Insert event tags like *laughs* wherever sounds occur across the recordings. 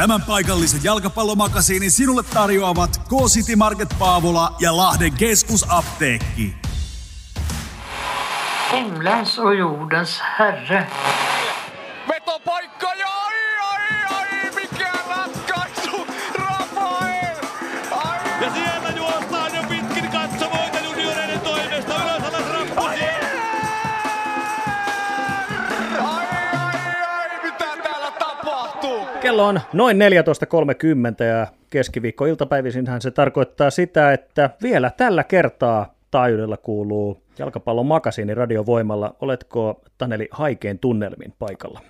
Tämän paikallisen jalkapallomakasiinin sinulle tarjoavat K-City Market Paavola ja Lahden keskusapteekki. Himlens och jordens herre. Kello on noin 14.30 ja keskiviikko-iltapäivisinhän se tarkoittaa sitä, että vielä tällä kertaa taajuudella kuuluu jalkapallon makasiini radiovoimalla. Oletko Taneli haikein tunnelmin paikalla?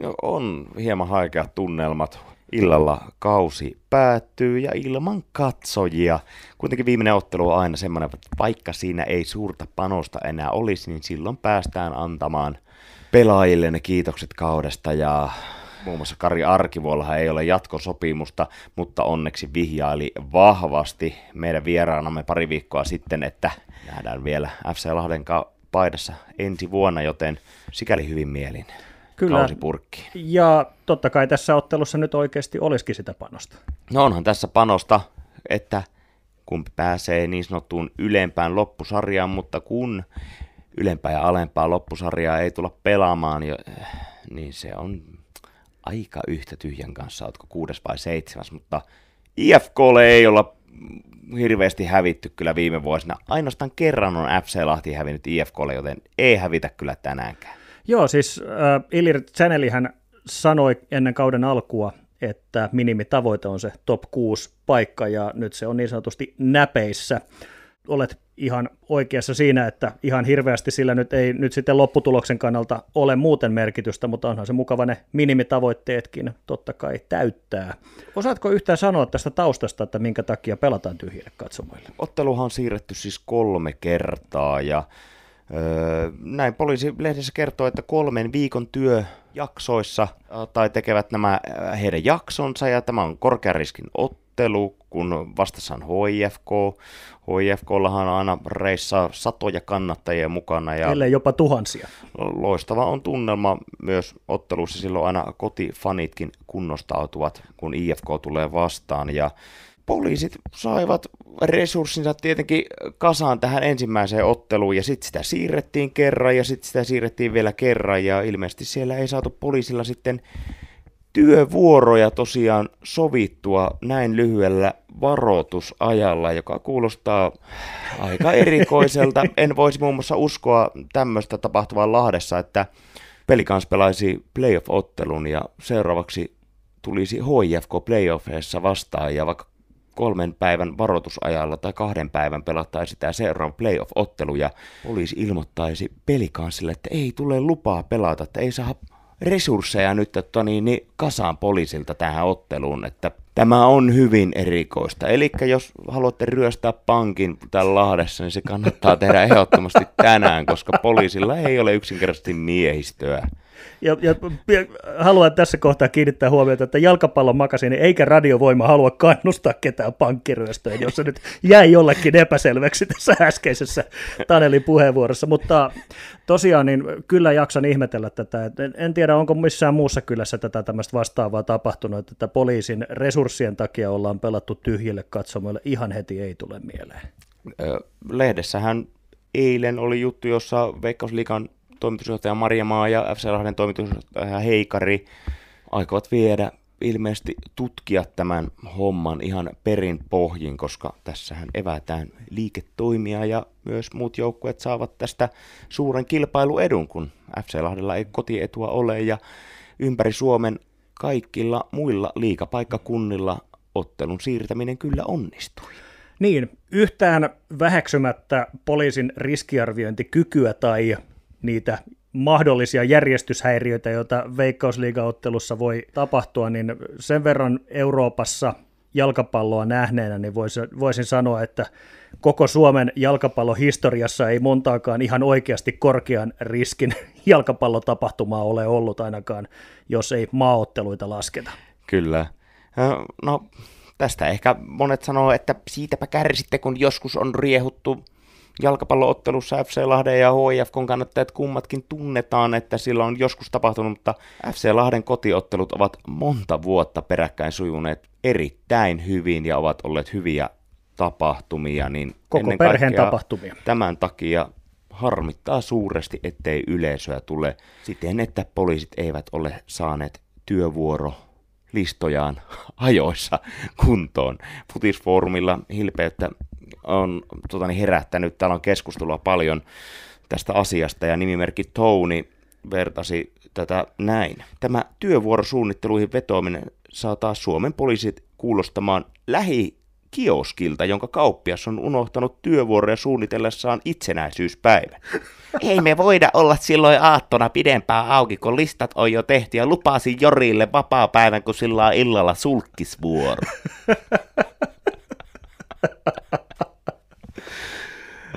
Joo, On hieman haikeat tunnelmat. Illalla kausi päättyy ja ilman katsojia. Kuitenkin viimeinen ottelu on aina semmoinen, että vaikka siinä ei suurta panosta enää olisi, niin silloin päästään antamaan pelaajille ne kiitokset kaudesta ja muun muassa Kari Arkivuollahan ei ole jatkosopimusta, mutta onneksi vihjaili vahvasti meidän vieraanamme pari viikkoa sitten, että nähdään vielä FC Lahden paidassa ensi vuonna, joten sikäli hyvin mielin. Kyllä. Kausi purkkiin. Ja totta kai tässä ottelussa nyt oikeasti olisikin sitä panosta. No onhan tässä panosta, että kumpi pääsee niin sanottuun ylempään loppusarjaan, mutta kun ylempää ja alempaa loppusarjaa ei tulla pelaamaan, niin se on aika yhtä tyhjän kanssa, oletko kuudes vai seitsemäs, mutta IFKlle ei olla hirveästi hävitty kyllä viime vuosina. Ainoastaan kerran on FC Lahti hävinnyt IFKlle, joten ei hävitä kyllä tänäänkään. Joo, siis äh, Ilir Chanelihän sanoi ennen kauden alkua, että minimitavoite on se top 6 paikka, ja nyt se on niin sanotusti näpeissä. Olet ihan oikeassa siinä, että ihan hirveästi sillä nyt ei nyt sitten lopputuloksen kannalta ole muuten merkitystä, mutta onhan se mukava ne minimitavoitteetkin totta kai täyttää. Osaatko yhtään sanoa tästä taustasta, että minkä takia pelataan tyhjille katsomoille? Otteluhan on siirretty siis kolme kertaa ja öö, näin poliisilehdessä kertoo, että kolmen viikon työjaksoissa äh, tai tekevät nämä heidän jaksonsa ja tämä on korkean riskin ottelu, kun vastassa on HIFK. HIFKllahan on aina reissaa satoja kannattajia mukana ja Ellei jopa tuhansia. loistava on tunnelma myös ottelussa, silloin aina kotifanitkin kunnostautuvat, kun IFK tulee vastaan ja poliisit saivat resurssinsa tietenkin kasaan tähän ensimmäiseen otteluun ja sitten sitä siirrettiin kerran ja sitten sitä siirrettiin vielä kerran ja ilmeisesti siellä ei saatu poliisilla sitten työvuoroja tosiaan sovittua näin lyhyellä varoitusajalla, joka kuulostaa aika erikoiselta. En voisi muun muassa uskoa tämmöistä tapahtuvan Lahdessa, että Pelikans pelaisi playoff-ottelun ja seuraavaksi tulisi HIFK playoffeissa vastaan ja vaikka kolmen päivän varoitusajalla tai kahden päivän pelattaisi tämä seuraava playoff-ottelu ja poliisi ilmoittaisi pelikansille, että ei tule lupaa pelata, että ei saa resursseja nyt että niin, niin kasaan poliisilta tähän otteluun, että tämä on hyvin erikoista. Eli jos haluatte ryöstää pankin täällä Lahdessa, niin se kannattaa tehdä ehdottomasti tänään, koska poliisilla ei ole yksinkertaisesti miehistöä. Ja, ja haluan tässä kohtaa kiinnittää huomiota, että jalkapallon makasiini eikä radiovoima halua kannustaa ketään pankkiryöstöön, jos se nyt jäi jollekin epäselväksi tässä äskeisessä Tanelin puheenvuorossa. Mutta tosiaan niin kyllä jaksan ihmetellä tätä. En, en tiedä, onko missään muussa kylässä tätä tämmöistä vastaavaa tapahtunut, että poliisin resurssien takia ollaan pelattu tyhjille katsomoille. Ihan heti ei tule mieleen. Lehdessähän eilen oli juttu, jossa Veikkausliikan toimitusjohtaja Maria Maa ja FC Lahden toimitusjohtaja Heikari aikovat viedä ilmeisesti tutkia tämän homman ihan perin pohjin, koska tässähän evätään liiketoimia ja myös muut joukkueet saavat tästä suuren kilpailuedun, kun FC Lahdella ei kotietua ole ja ympäri Suomen kaikilla muilla liikapaikkakunnilla ottelun siirtäminen kyllä onnistui. Niin, yhtään väheksymättä poliisin riskiarviointikykyä tai niitä mahdollisia järjestyshäiriöitä, joita Veikkausliigaottelussa voi tapahtua, niin sen verran Euroopassa jalkapalloa nähneenä, niin voisin, sanoa, että koko Suomen jalkapallohistoriassa ei montaakaan ihan oikeasti korkean riskin *laughs* jalkapallotapahtumaa ole ollut ainakaan, jos ei maaotteluita lasketa. Kyllä. No, tästä ehkä monet sanoo, että siitäpä kärsitte, kun joskus on riehuttu jalkapalloottelussa FC Lahden ja HIFK kannattajat kummatkin tunnetaan, että sillä on joskus tapahtunut, mutta FC Lahden kotiottelut ovat monta vuotta peräkkäin sujuneet erittäin hyvin ja ovat olleet hyviä tapahtumia. Niin Koko ennen perheen kaikkea tapahtumia. Tämän takia harmittaa suuresti, ettei yleisöä tule siten, että poliisit eivät ole saaneet työvuoro listojaan ajoissa kuntoon. Futisfoorumilla hilpeyttä on tota, niin herättänyt, täällä on keskustelua paljon tästä asiasta ja nimimerkki Tony vertasi tätä näin. Tämä työvuorosuunnitteluihin vetoaminen saa taas Suomen poliisit kuulostamaan lähi kioskilta, jonka kauppias on unohtanut työvuoroja suunnitellessaan itsenäisyyspäivän. Ei me voida olla silloin aattona pidempään auki, kun listat on jo tehty ja lupasin Jorille vapaa-päivän, kun sillä on illalla sulkkisvuoro.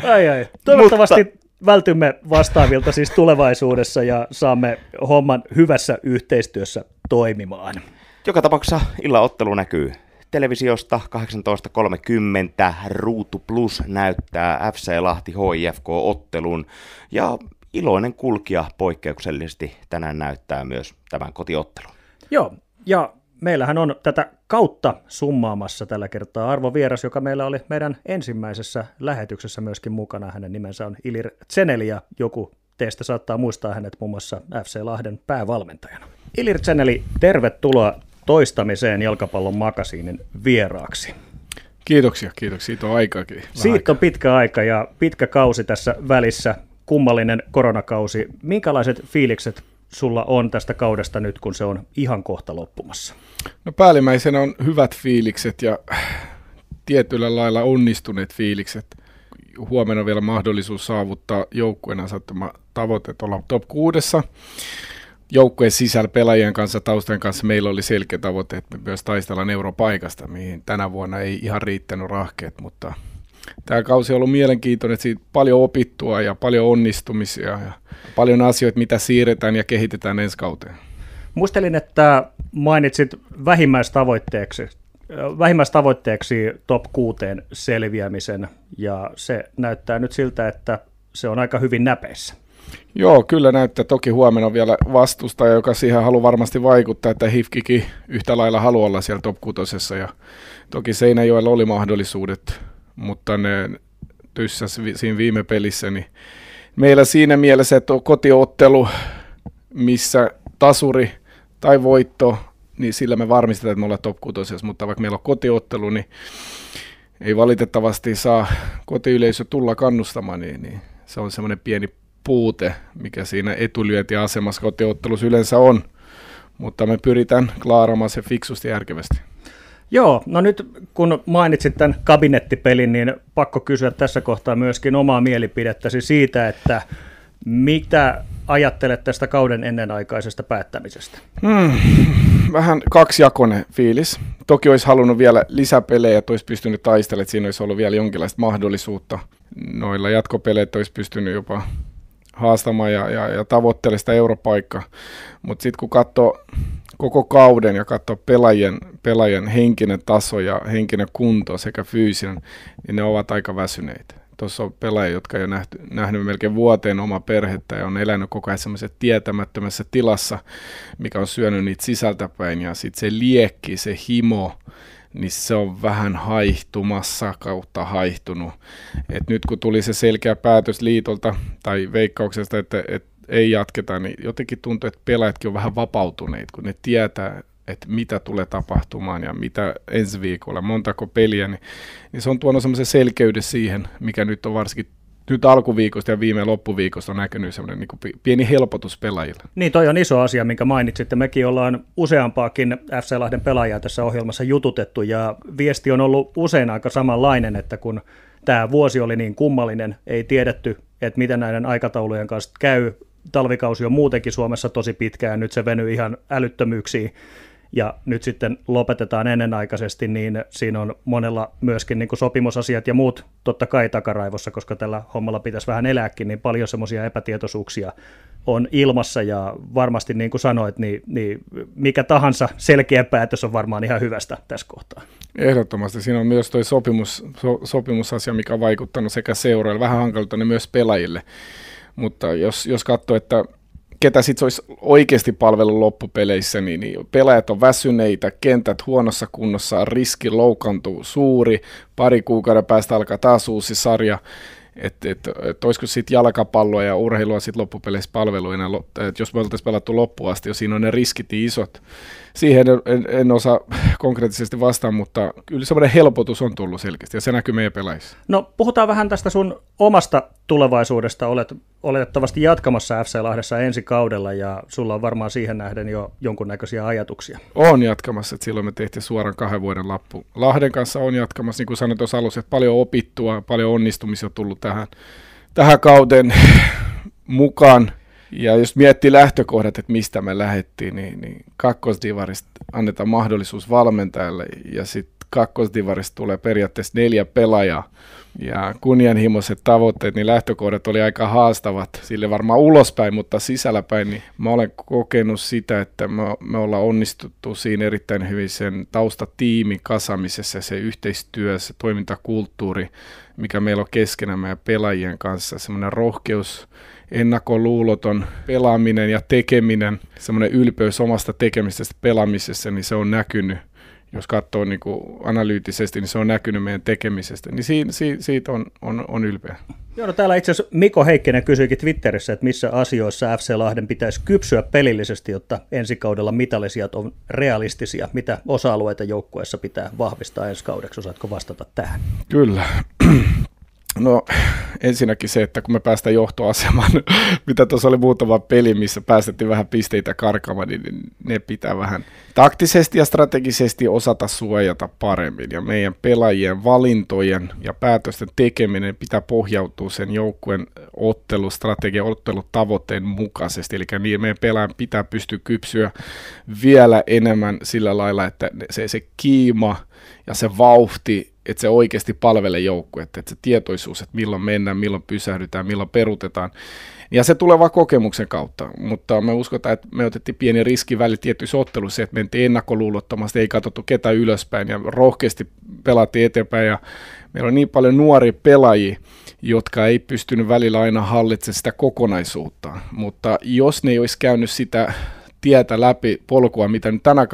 Ai ai. Toivottavasti Mutta... vältymme vastaavilta siis tulevaisuudessa ja saamme homman hyvässä yhteistyössä toimimaan. Joka tapauksessa illaottelu näkyy televisiosta 18.30 Ruutu Plus näyttää FC Lahti HIFK-ottelun ja iloinen kulkija poikkeuksellisesti tänään näyttää myös tämän kotiottelun. Joo, ja meillähän on tätä kautta summaamassa tällä kertaa Arvo Vieras, joka meillä oli meidän ensimmäisessä lähetyksessä myöskin mukana. Hänen nimensä on Ilir Tseneli ja joku teistä saattaa muistaa hänet muun muassa FC Lahden päävalmentajana. Ilir Tseneli, tervetuloa toistamiseen jalkapallon makasiinin vieraaksi. Kiitoksia, kiitoksia. Siitä on aikaakin. Siitä on pitkä aika ja pitkä kausi tässä välissä, kummallinen koronakausi. Minkälaiset fiilikset sulla on tästä kaudesta nyt, kun se on ihan kohta loppumassa? No päällimmäisenä on hyvät fiilikset ja tietyllä lailla onnistuneet fiilikset. Huomenna vielä mahdollisuus saavuttaa joukkueen asettama tavoite olla top kuudessa joukkueen sisällä pelaajien kanssa, taustojen kanssa meillä oli selkeä tavoite, että me myös taistellaan europaikasta, mihin tänä vuonna ei ihan riittänyt rahkeet, mutta tämä kausi on ollut mielenkiintoinen, että siitä paljon opittua ja paljon onnistumisia ja paljon asioita, mitä siirretään ja kehitetään ensi kauteen. Muistelin, että mainitsit vähimmäistavoitteeksi, vähimmäistavoitteeksi top 6 selviämisen ja se näyttää nyt siltä, että se on aika hyvin näpeissä. Joo, kyllä näyttää. Toki huomenna on vielä vastustaja, joka siihen haluaa varmasti vaikuttaa, että Hifkikin yhtä lailla haluaa olla siellä top 6. Ja toki Seinäjoella oli mahdollisuudet, mutta ne tyssäs siinä viime pelissä. Niin meillä siinä mielessä, että on kotiottelu, missä tasuri tai voitto, niin sillä me varmistetaan, että me ollaan top 6. Mutta vaikka meillä on kotiottelu, niin ei valitettavasti saa kotiyleisö tulla kannustamaan, niin, niin se on semmoinen pieni puute, mikä siinä etulyöntiasemassa kotiottelussa yleensä on, mutta me pyritään klaaramaan se fiksusti järkevästi. Joo, no nyt kun mainitsit tämän kabinettipelin, niin pakko kysyä tässä kohtaa myöskin omaa mielipidettäsi siitä, että mitä ajattelet tästä kauden ennenaikaisesta päättämisestä? Hmm, vähän kaksijakoinen fiilis. Toki olisi halunnut vielä lisäpelejä, että olisi pystynyt taistelemaan, että siinä olisi ollut vielä jonkinlaista mahdollisuutta. Noilla jatkopeleillä olisi pystynyt jopa haastamaan ja, ja, ja tavoittele sitä europaikkaa. Mutta sitten kun katsoo koko kauden ja katsoo pelaajien, pelaajien henkinen taso ja henkinen kunto sekä fyysinen, niin ne ovat aika väsyneitä. Tuossa on pelaajia, jotka on nähty, nähnyt melkein vuoteen oma perhettä ja on elänyt koko ajan semmoisessa tietämättömässä tilassa, mikä on syönyt niitä sisältäpäin ja sitten se liekki, se himo, niin se on vähän haihtumassa kautta haihtunut. Et nyt kun tuli se selkeä päätös liitolta tai veikkauksesta, että, että ei jatketa, niin jotenkin tuntuu, että pelaajatkin on vähän vapautuneet, kun ne tietää, että mitä tulee tapahtumaan ja mitä ensi viikolla, montako peliä, niin, niin se on tuonut semmoisen selkeyden siihen, mikä nyt on varsinkin nyt alkuviikosta ja viime loppuviikosta on näkynyt semmoinen niin pieni helpotus pelaajille. Niin, toi on iso asia, minkä mainitsitte. Mekin ollaan useampaakin FC Lahden pelaajaa tässä ohjelmassa jututettu, ja viesti on ollut usein aika samanlainen, että kun tämä vuosi oli niin kummallinen, ei tiedetty, että miten näiden aikataulujen kanssa käy. Talvikausi on muutenkin Suomessa tosi pitkään, nyt se venyy ihan älyttömyyksiin. ja nyt sitten lopetetaan ennenaikaisesti, niin siinä on monella myöskin niin sopimusasiat ja muut totta kai takaraivossa, koska tällä hommalla pitäisi vähän elääkin, niin paljon semmoisia epätietoisuuksia on ilmassa ja varmasti niin kuin sanoit, niin, niin mikä tahansa selkeä päätös on varmaan ihan hyvästä tässä kohtaa. Ehdottomasti. Siinä on myös tuo sopimus, so, sopimusasia, mikä on vaikuttanut sekä seuroille, vähän hankalta myös pelaajille. Mutta jos, jos katsoo, että ketä sitten olisi oikeasti palvellut loppupeleissä, niin, niin pelaajat on väsyneitä, kentät huonossa kunnossa, riski loukantuu suuri, pari kuukauden päästä alkaa taas uusi sarja, että et, et, olisiko sitten jalkapalloa ja urheilua sitten loppupeleissä palveluina, että jos me oltaisiin pelattu loppuun asti, jos siinä on ne riskit isot, siihen en, en osaa konkreettisesti vastaan, mutta kyllä semmoinen helpotus on tullut selkeästi ja se näkyy meidän pelaajissa. No puhutaan vähän tästä sun omasta tulevaisuudesta. Olet oletettavasti jatkamassa FC Lahdessa ensi kaudella ja sulla on varmaan siihen nähden jo jonkunnäköisiä ajatuksia. On jatkamassa, että silloin me tehtiin suoran kahden vuoden lappu. Lahden kanssa on jatkamassa, niin kuin sanoin tuossa alussa, että paljon opittua, paljon onnistumisia on tullut tähän, tähän kauden *laughs* mukaan ja jos miettii lähtökohdat, että mistä me lähdettiin, niin, niin kakkosdivarista annetaan mahdollisuus valmentajalle ja sitten kakkosdivarista tulee periaatteessa neljä pelaajaa ja kunnianhimoiset tavoitteet, niin lähtökohdat oli aika haastavat sille varmaan ulospäin, mutta sisälläpäin, niin mä olen kokenut sitä, että me, me ollaan onnistuttu siinä erittäin hyvin sen taustatiimin kasamisessa, se yhteistyö, se toimintakulttuuri, mikä meillä on keskenämme ja pelaajien kanssa, semmoinen rohkeus, ennakkoluuloton pelaaminen ja tekeminen, semmoinen ylpeys omasta tekemisestä pelaamisessa, niin se on näkynyt jos katsoo niin kuin analyyttisesti, niin se on näkynyt meidän tekemisestä, niin siitä, siitä on, on, on ylpeä. Joo, no täällä itse asiassa Miko Heikkinen kysyikin Twitterissä, että missä asioissa FC Lahden pitäisi kypsyä pelillisesti, jotta ensi kaudella mitallisijat on realistisia. Mitä osa-alueita joukkueessa pitää vahvistaa ensi kaudeksi? Osaatko vastata tähän? Kyllä. No ensinnäkin se, että kun me päästään johtoasemaan, *laughs* mitä tuossa oli muutama peli, missä päästettiin vähän pisteitä karkaamaan, niin ne pitää vähän taktisesti ja strategisesti osata suojata paremmin. Ja meidän pelaajien valintojen ja päätösten tekeminen pitää pohjautua sen joukkueen ottelustrategian, ottelutavoitteen mukaisesti. Eli niin meidän pelaajan pitää pystyä kypsyä vielä enemmän sillä lailla, että se, se kiima ja se vauhti että se oikeasti palvelee joukkuetta, että se tietoisuus, että milloin mennään, milloin pysähdytään, milloin perutetaan. Ja se tulee vaan kokemuksen kautta, mutta me uskotaan, että me otettiin pieni riski väli tietyissä otteluissa, että mentiin ennakkoluulottomasti, ei katsottu ketä ylöspäin ja rohkeasti pelattiin eteenpäin ja meillä on niin paljon nuoria pelaajia, jotka ei pystynyt välillä aina hallitsemaan sitä kokonaisuutta, mutta jos ne ei olisi käynyt sitä tietä läpi polkua, mitä nyt tänä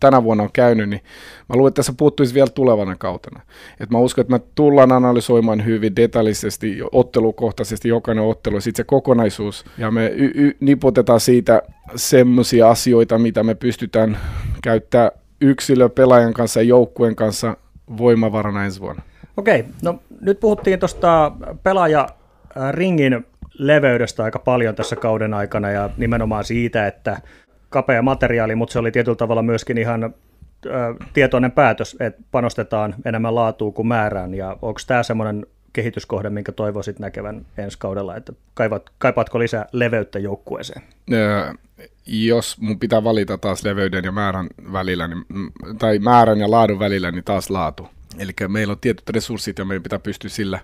tänä vuonna on käynyt, niin mä luulen, että tässä puuttuisi vielä tulevana kautena. Et mä uskon, että me tullaan analysoimaan hyvin detaljisesti, ottelukohtaisesti jokainen ottelu, sitten se kokonaisuus, ja me y- y- niputetaan siitä semmoisia asioita, mitä me pystytään käyttää yksilö pelaajan kanssa ja joukkueen kanssa voimavarana ensi vuonna. Okei, no nyt puhuttiin tuosta pelaaja ringin leveydestä aika paljon tässä kauden aikana ja nimenomaan siitä, että kapea materiaali, mutta se oli tietyllä tavalla myöskin ihan tietoinen päätös, että panostetaan enemmän laatuun kuin määrään, ja onko tämä semmoinen kehityskohde, minkä toivoisit näkevän ensi kaudella, että kaivat, kaipaatko lisää leveyttä joukkueeseen? Jos mun pitää valita taas leveyden ja määrän välillä, niin, tai määrän ja laadun välillä, niin taas laatu. Eli meillä on tietyt resurssit ja meidän pitää pystyä sillä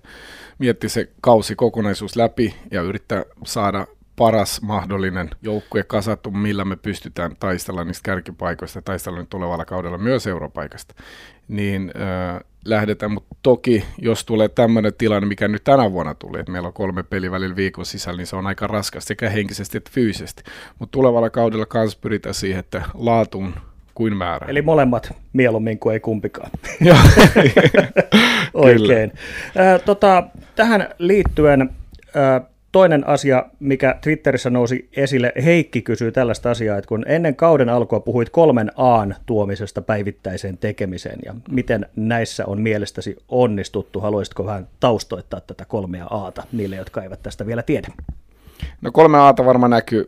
miettimään se kausi kokonaisuus läpi ja yrittää saada paras mahdollinen joukkue kasattu, millä me pystytään taistella niistä kärkipaikoista, taistella nyt tulevalla kaudella myös europaikasta, niin äh, lähdetään, mutta toki jos tulee tämmöinen tilanne, mikä nyt tänä vuonna tuli, että meillä on kolme peli välillä viikon sisällä, niin se on aika raskas sekä henkisesti että fyysisesti, mutta tulevalla kaudella kanssa pyritään siihen, että laatuun kuin määrä. Eli molemmat mieluummin kuin ei kumpikaan. *laughs* *laughs* Oikein. Äh, tota, tähän liittyen äh, toinen asia, mikä Twitterissä nousi esille, Heikki kysyy tällaista asiaa, että kun ennen kauden alkua puhuit kolmen Aan tuomisesta päivittäiseen tekemiseen, ja miten näissä on mielestäsi onnistuttu? Haluaisitko vähän taustoittaa tätä kolmea Aata niille, jotka eivät tästä vielä tiedä? No kolme Aata varmaan näkyy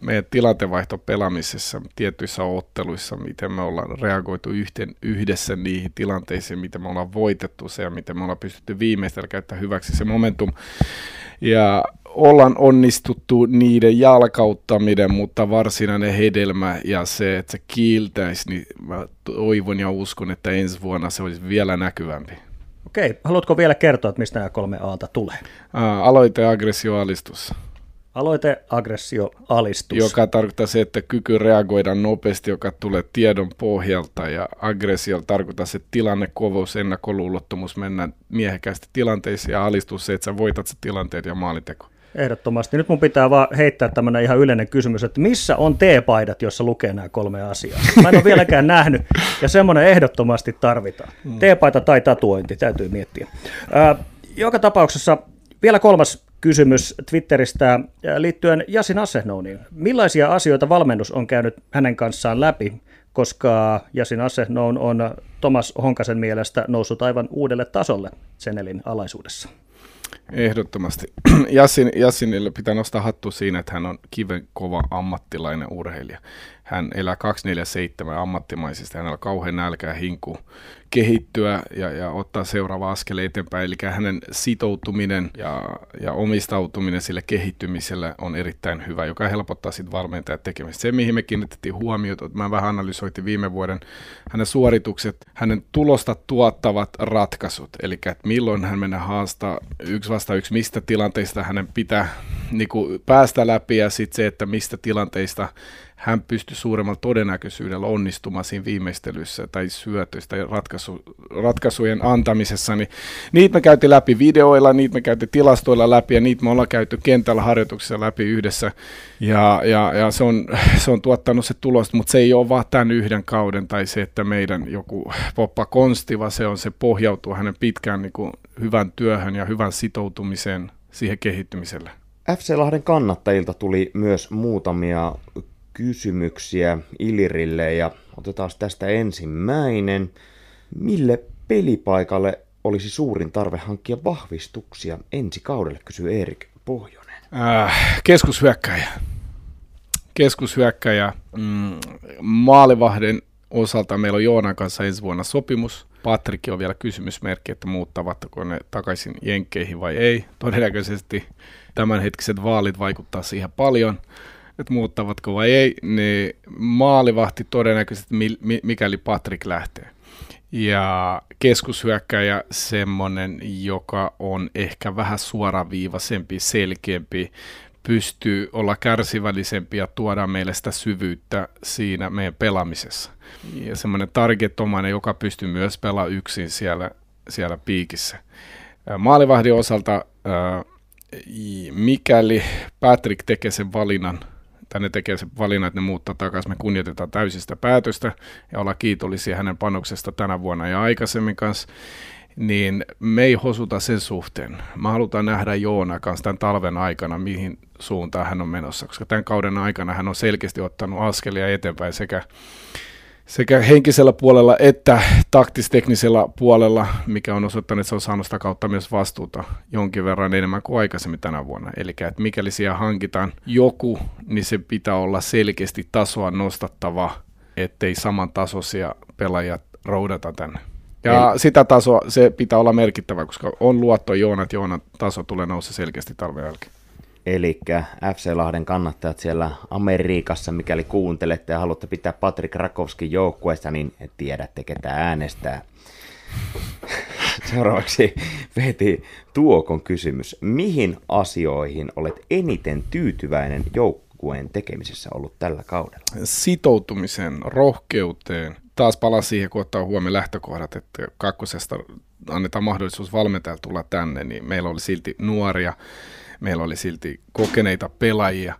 meidän tilantevaihto pelaamisessa tietyissä otteluissa, miten me ollaan reagoitu yhten, yhdessä niihin tilanteisiin, miten me ollaan voitettu se ja miten me ollaan pystytty viimeistellä käyttämään hyväksi se momentum. Ja ollaan onnistuttu niiden jalkauttaminen, mutta varsinainen hedelmä ja se, että se kiiltäisi, niin mä toivon ja uskon, että ensi vuonna se olisi vielä näkyvämpi. Okei, haluatko vielä kertoa, että mistä nämä kolme Aalta tulee? Ää, aloite aggressioalistus, Aloite, aggressio, alistus. joka tarkoittaa se, että kyky reagoida nopeasti, joka tulee tiedon pohjalta ja aggressio tarkoittaa se tilanne, kovous, ennakkoluulottomuus, mennä miehekästi tilanteisiin ja alistus se, että sä voitat se tilanteet ja maalinteko. Ehdottomasti. Nyt mun pitää vaan heittää tämmöinen ihan yleinen kysymys, että missä on T-paidat, jossa lukee nämä kolme asiaa? Mä en ole vieläkään *laughs* nähnyt, ja semmoinen ehdottomasti tarvitaan. T-paita tai tatuointi, täytyy miettiä. Ää, joka tapauksessa vielä kolmas kysymys Twitteristä liittyen Jasin Assehnoniin. Millaisia asioita valmennus on käynyt hänen kanssaan läpi, koska Jasin Assehnoun on Thomas Honkasen mielestä noussut aivan uudelle tasolle Senelin alaisuudessa? Ehdottomasti. *clears throat* Jassin, Jassinille pitää nostaa hattu siinä, että hän on kiven kova ammattilainen urheilija. Hän elää 247 ammattimaisista, hänellä on kauhean nälkää hinku kehittyä ja, ja ottaa seuraava askel eteenpäin. Eli hänen sitoutuminen ja, ja omistautuminen sille kehittymiselle on erittäin hyvä, joka helpottaa sitten valmentajan tekemistä. Se, mihin me kiinnitettiin huomiota, että mä vähän analysoitin viime vuoden hänen suoritukset, hänen tulosta tuottavat ratkaisut, eli että milloin hän mennä haastaa yksi vasta yksi, mistä tilanteista hänen pitää niin päästä läpi ja sitten se, että mistä tilanteista hän pystyi suuremmalla todennäköisyydellä onnistumaan siinä viimeistelyssä tai syötöissä tai ratkaisu, ratkaisujen antamisessa, niin niitä me käytiin läpi videoilla, niitä me käytiin tilastoilla läpi ja niitä me ollaan käyty kentällä harjoituksessa läpi yhdessä ja, ja, ja se, on, se on tuottanut se tulosta, mutta se ei ole vaan tämän yhden kauden tai se, että meidän joku poppa konsti, vaan se on se pohjautuu hänen pitkään niin kuin hyvän työhön ja hyvän sitoutumiseen siihen kehittymiselle. FC Lahden kannattajilta tuli myös muutamia kysymyksiä Ilirille ja otetaan tästä ensimmäinen. Mille pelipaikalle olisi suurin tarve hankkia vahvistuksia ensi kaudelle, kysyy Erik Pohjonen. Äh, keskushyökkäjä. Keskushyökkäjä. Mm, maalivahden osalta meillä on Joonan kanssa ensi vuonna sopimus. Patrikki on vielä kysymysmerkki, että muuttavatko ne takaisin Jenkkeihin vai ei. Todennäköisesti tämänhetkiset vaalit vaikuttaa siihen paljon että muuttavatko vai ei, niin maalivahti todennäköisesti mikäli Patrick lähtee. Ja keskushyökkäjä semmoinen, joka on ehkä vähän suoraviivaisempi, selkeämpi, pystyy olla kärsivällisempi ja tuoda meille sitä syvyyttä siinä meidän pelaamisessa. Ja semmoinen targetomainen, joka pystyy myös pelaamaan yksin siellä, siellä piikissä. Maalivahdin osalta, mikäli Patrick tekee sen valinnan – tai ne tekee se valinnan, että ne muuttaa takaisin. Me kunnioitetaan täysistä päätöstä ja ollaan kiitollisia hänen panoksesta tänä vuonna ja aikaisemmin kanssa niin me ei hosuta sen suhteen. Me halutaan nähdä Joona kanssa tämän talven aikana, mihin suuntaan hän on menossa, koska tämän kauden aikana hän on selkeästi ottanut askelia eteenpäin sekä sekä henkisellä puolella että taktisteknisellä puolella, mikä on osoittanut, että se on saanut sitä kautta myös vastuuta jonkin verran enemmän kuin aikaisemmin tänä vuonna. Eli että mikäli siellä hankitaan joku, niin se pitää olla selkeästi tasoa nostattava, ettei samantasoisia pelaajia roudata tänne. Ja Eli... sitä tasoa, se pitää olla merkittävä, koska on luotto Joona, että Joonan taso tulee nousta selkeästi talven jälkeen. Eli FC Lahden kannattajat siellä Amerikassa, mikäli kuuntelette ja haluatte pitää Patrik Rakovskin joukkueessa, niin tiedätte ketä äänestää. Seuraavaksi veti Tuokon kysymys. Mihin asioihin olet eniten tyytyväinen joukkueen tekemisessä ollut tällä kaudella? Sitoutumisen, rohkeuteen. Taas palaa siihen, kun ottaa huomioon lähtökohdat, että kakkosesta annetaan mahdollisuus valmentajalle tulla tänne, niin meillä oli silti nuoria meillä oli silti kokeneita pelaajia,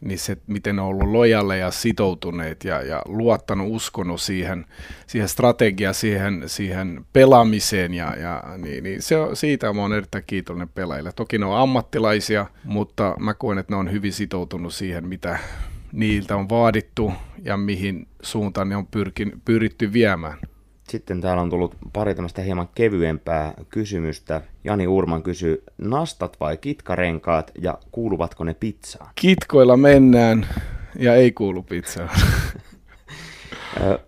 niin se, miten ne on ollut lojalle ja sitoutuneet ja, ja luottanut, uskonut siihen, siihen strategiaan, siihen, siihen pelaamiseen, ja, ja niin, niin se, siitä mä oon erittäin kiitollinen pelaajille. Toki ne on ammattilaisia, mutta mä koen, että ne on hyvin sitoutunut siihen, mitä niiltä on vaadittu ja mihin suuntaan ne on pyrkin, pyritty viemään. Sitten täällä on tullut pari tämmöistä hieman kevyempää kysymystä. Jani Urman kysyy, nastat vai kitkarenkaat ja kuuluvatko ne pizzaan? Kitkoilla mennään ja ei kuulu pizzaan. *laughs*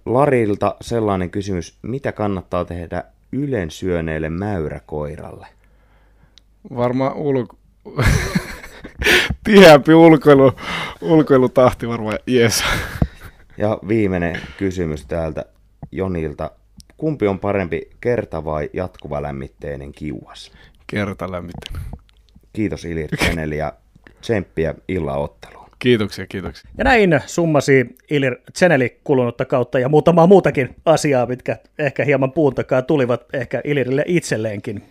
Larilta sellainen kysymys, mitä kannattaa tehdä ylen syöneelle mäyräkoiralle? Varmaan ulko... *laughs* tiheämpi ulkoilu, ulkoilutahti varmaan jees. Ja viimeinen kysymys täältä Jonilta. Kumpi on parempi, kerta vai jatkuva lämmitteinen kiuas? Kerta lämmittänyt. Kiitos Ilir Teneli ja tsemppiä illaotteluun. Kiitoksia, kiitoksia. Ja näin summasi Ilir Tseneli kulunutta kautta ja muutamaa muutakin asiaa, mitkä ehkä hieman puun takaa tulivat ehkä Ilirille itselleenkin.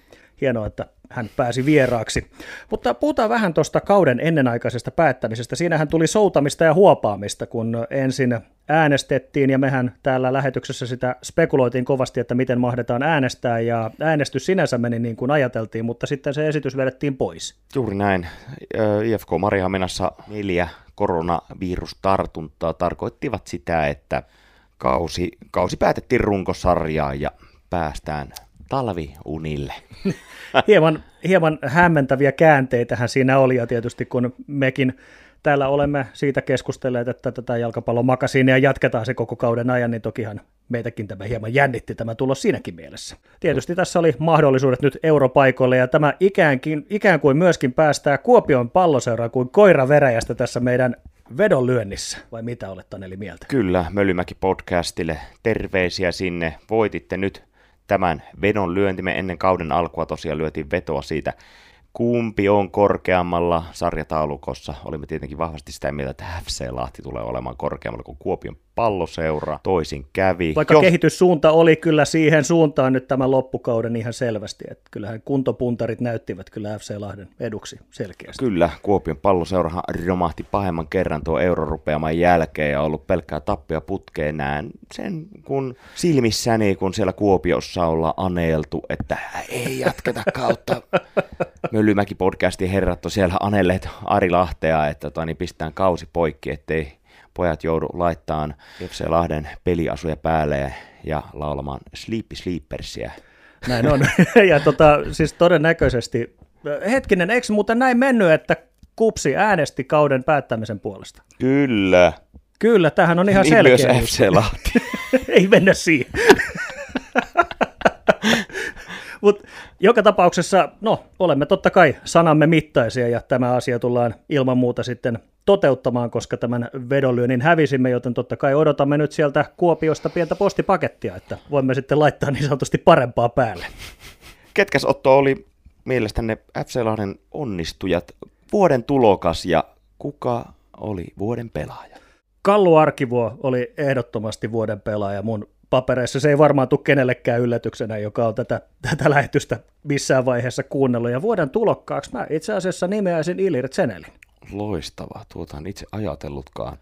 Hienoa, että hän pääsi vieraaksi. Mutta puhutaan vähän tuosta kauden ennenaikaisesta päättämisestä. Siinähän tuli soutamista ja huopaamista, kun ensin äänestettiin ja mehän täällä lähetyksessä sitä spekuloitiin kovasti, että miten mahdetaan äänestää ja äänestys sinänsä meni niin kuin ajateltiin, mutta sitten se esitys vedettiin pois. Juuri näin. IFK Marihaminassa neljä koronavirustartuntaa tarkoittivat sitä, että kausi, kausi päätettiin runkosarjaan ja päästään talviunille. *laughs* hieman, hieman hämmentäviä käänteitähän siinä oli ja tietysti kun mekin täällä olemme siitä keskustelleet, että tätä jalkapallon makasiinia jatketaan se koko kauden ajan, niin tokihan meitäkin tämä hieman jännitti tämä tulos siinäkin mielessä. Tietysti tässä oli mahdollisuudet nyt europaikoille ja tämä ikäänkin, ikään kuin myöskin päästää Kuopion palloseuraan kuin koira veräjästä tässä meidän vedonlyönnissä, vai mitä olet Taneli mieltä? Kyllä, Mölymäki podcastille terveisiä sinne. Voititte nyt tämän vedon lyöntimme ennen kauden alkua tosiaan lyötiin vetoa siitä, kumpi on korkeammalla sarjataulukossa. Olimme tietenkin vahvasti sitä mieltä, että FC Lahti tulee olemaan korkeammalla kuin Kuopion palloseura. Toisin kävi. Vaikka Jos... kehityssuunta oli kyllä siihen suuntaan nyt tämän loppukauden ihan selvästi, että kyllähän kuntopuntarit näyttivät kyllä FC Lahden eduksi selkeästi. Kyllä, Kuopion palloseurahan romahti pahemman kerran tuo eurorupeaman jälkeen ja ollut pelkkää tappia putkeen näen sen kun silmissäni, kun siellä Kuopiossa ollaan aneeltu, että ei jatketa kautta. *laughs* Möllymäki podcastin herrat on siellä anelleet Ari Lahtea, että tota, niin pistetään kausi poikki, ettei pojat joudu laittamaan FC Lahden peliasuja päälle ja laulamaan Sleepy Sleepersia. Näin on. *laughs* ja tota, siis todennäköisesti, hetkinen, eikö muuten näin mennyt, että Kupsi äänesti kauden päättämisen puolesta? Kyllä. Kyllä, tähän on ihan niin selkeä. Myös FC Lahti. *laughs* Ei mennä siihen. *laughs* Mutta joka tapauksessa, no, olemme totta kai sanamme mittaisia ja tämä asia tullaan ilman muuta sitten toteuttamaan, koska tämän vedonlyönnin hävisimme, joten totta kai odotamme nyt sieltä Kuopiosta pientä postipakettia, että voimme sitten laittaa niin sanotusti parempaa päälle. Ketkäs Otto oli mielestänne FC Lahden onnistujat, vuoden tulokas ja kuka oli vuoden pelaaja? Kallu Arkivuo oli ehdottomasti vuoden pelaaja mun papereissa. Se ei varmaan tule kenellekään yllätyksenä, joka on tätä, tätä lähetystä missään vaiheessa kuunnellut. Ja vuoden tulokkaaksi mä itse asiassa nimeäisin Ilir Tsenelin. Loistava, tuota en itse ajatellutkaan.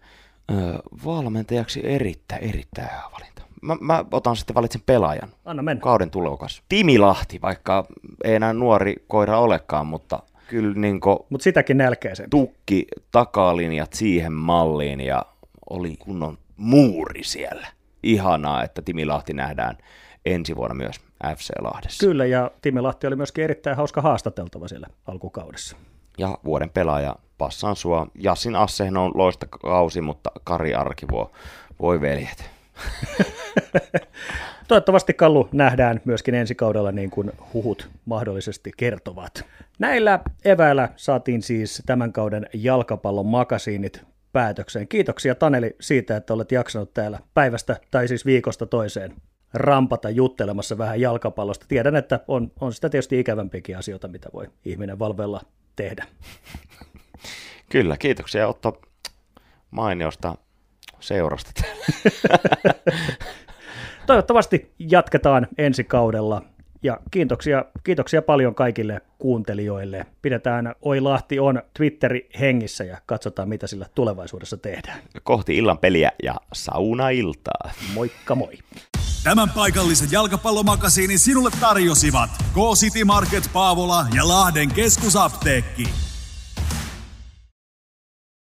Öö, valmentajaksi erittäin, erittäin hyvä valinta. Mä, mä otan sitten valitsen pelaajan. Anna mennä. Kauden tulokas. Timi Lahti, vaikka ei enää nuori koira olekaan, mutta kyllä niin Mutta sitäkin nälkeisen. Tukki takalinjat siihen malliin ja oli kunnon muuri siellä ihanaa, että Timi Lahti nähdään ensi vuonna myös FC Lahdessa. Kyllä, ja Timi Lahti oli myöskin erittäin hauska haastateltava siellä alkukaudessa. Ja vuoden pelaaja passaan sua. Jassin Assehen on loista kausi, mutta Kari Arkivuo, voi veljet. *laughs* Toivottavasti Kallu nähdään myöskin ensi kaudella niin kuin huhut mahdollisesti kertovat. Näillä eväillä saatiin siis tämän kauden jalkapallon makasiinit päätökseen. Kiitoksia Taneli siitä, että olet jaksanut täällä päivästä tai siis viikosta toiseen rampata juttelemassa vähän jalkapallosta. Tiedän, että on, on sitä tietysti ikävämpiäkin asioita, mitä voi ihminen valvella tehdä. *laughs* Kyllä, kiitoksia Otto mainiosta seurasta. *laughs* Toivottavasti jatketaan ensi kaudella ja kiitoksia, kiitoksia paljon kaikille kuuntelijoille. Pidetään Oi Lahti on Twitteri hengissä ja katsotaan, mitä sillä tulevaisuudessa tehdään. Kohti illan peliä ja sauna-iltaa. Moikka moi! Tämän paikallisen jalkapallomakasiinin sinulle tarjosivat K-City Market Paavola ja Lahden keskusapteekki.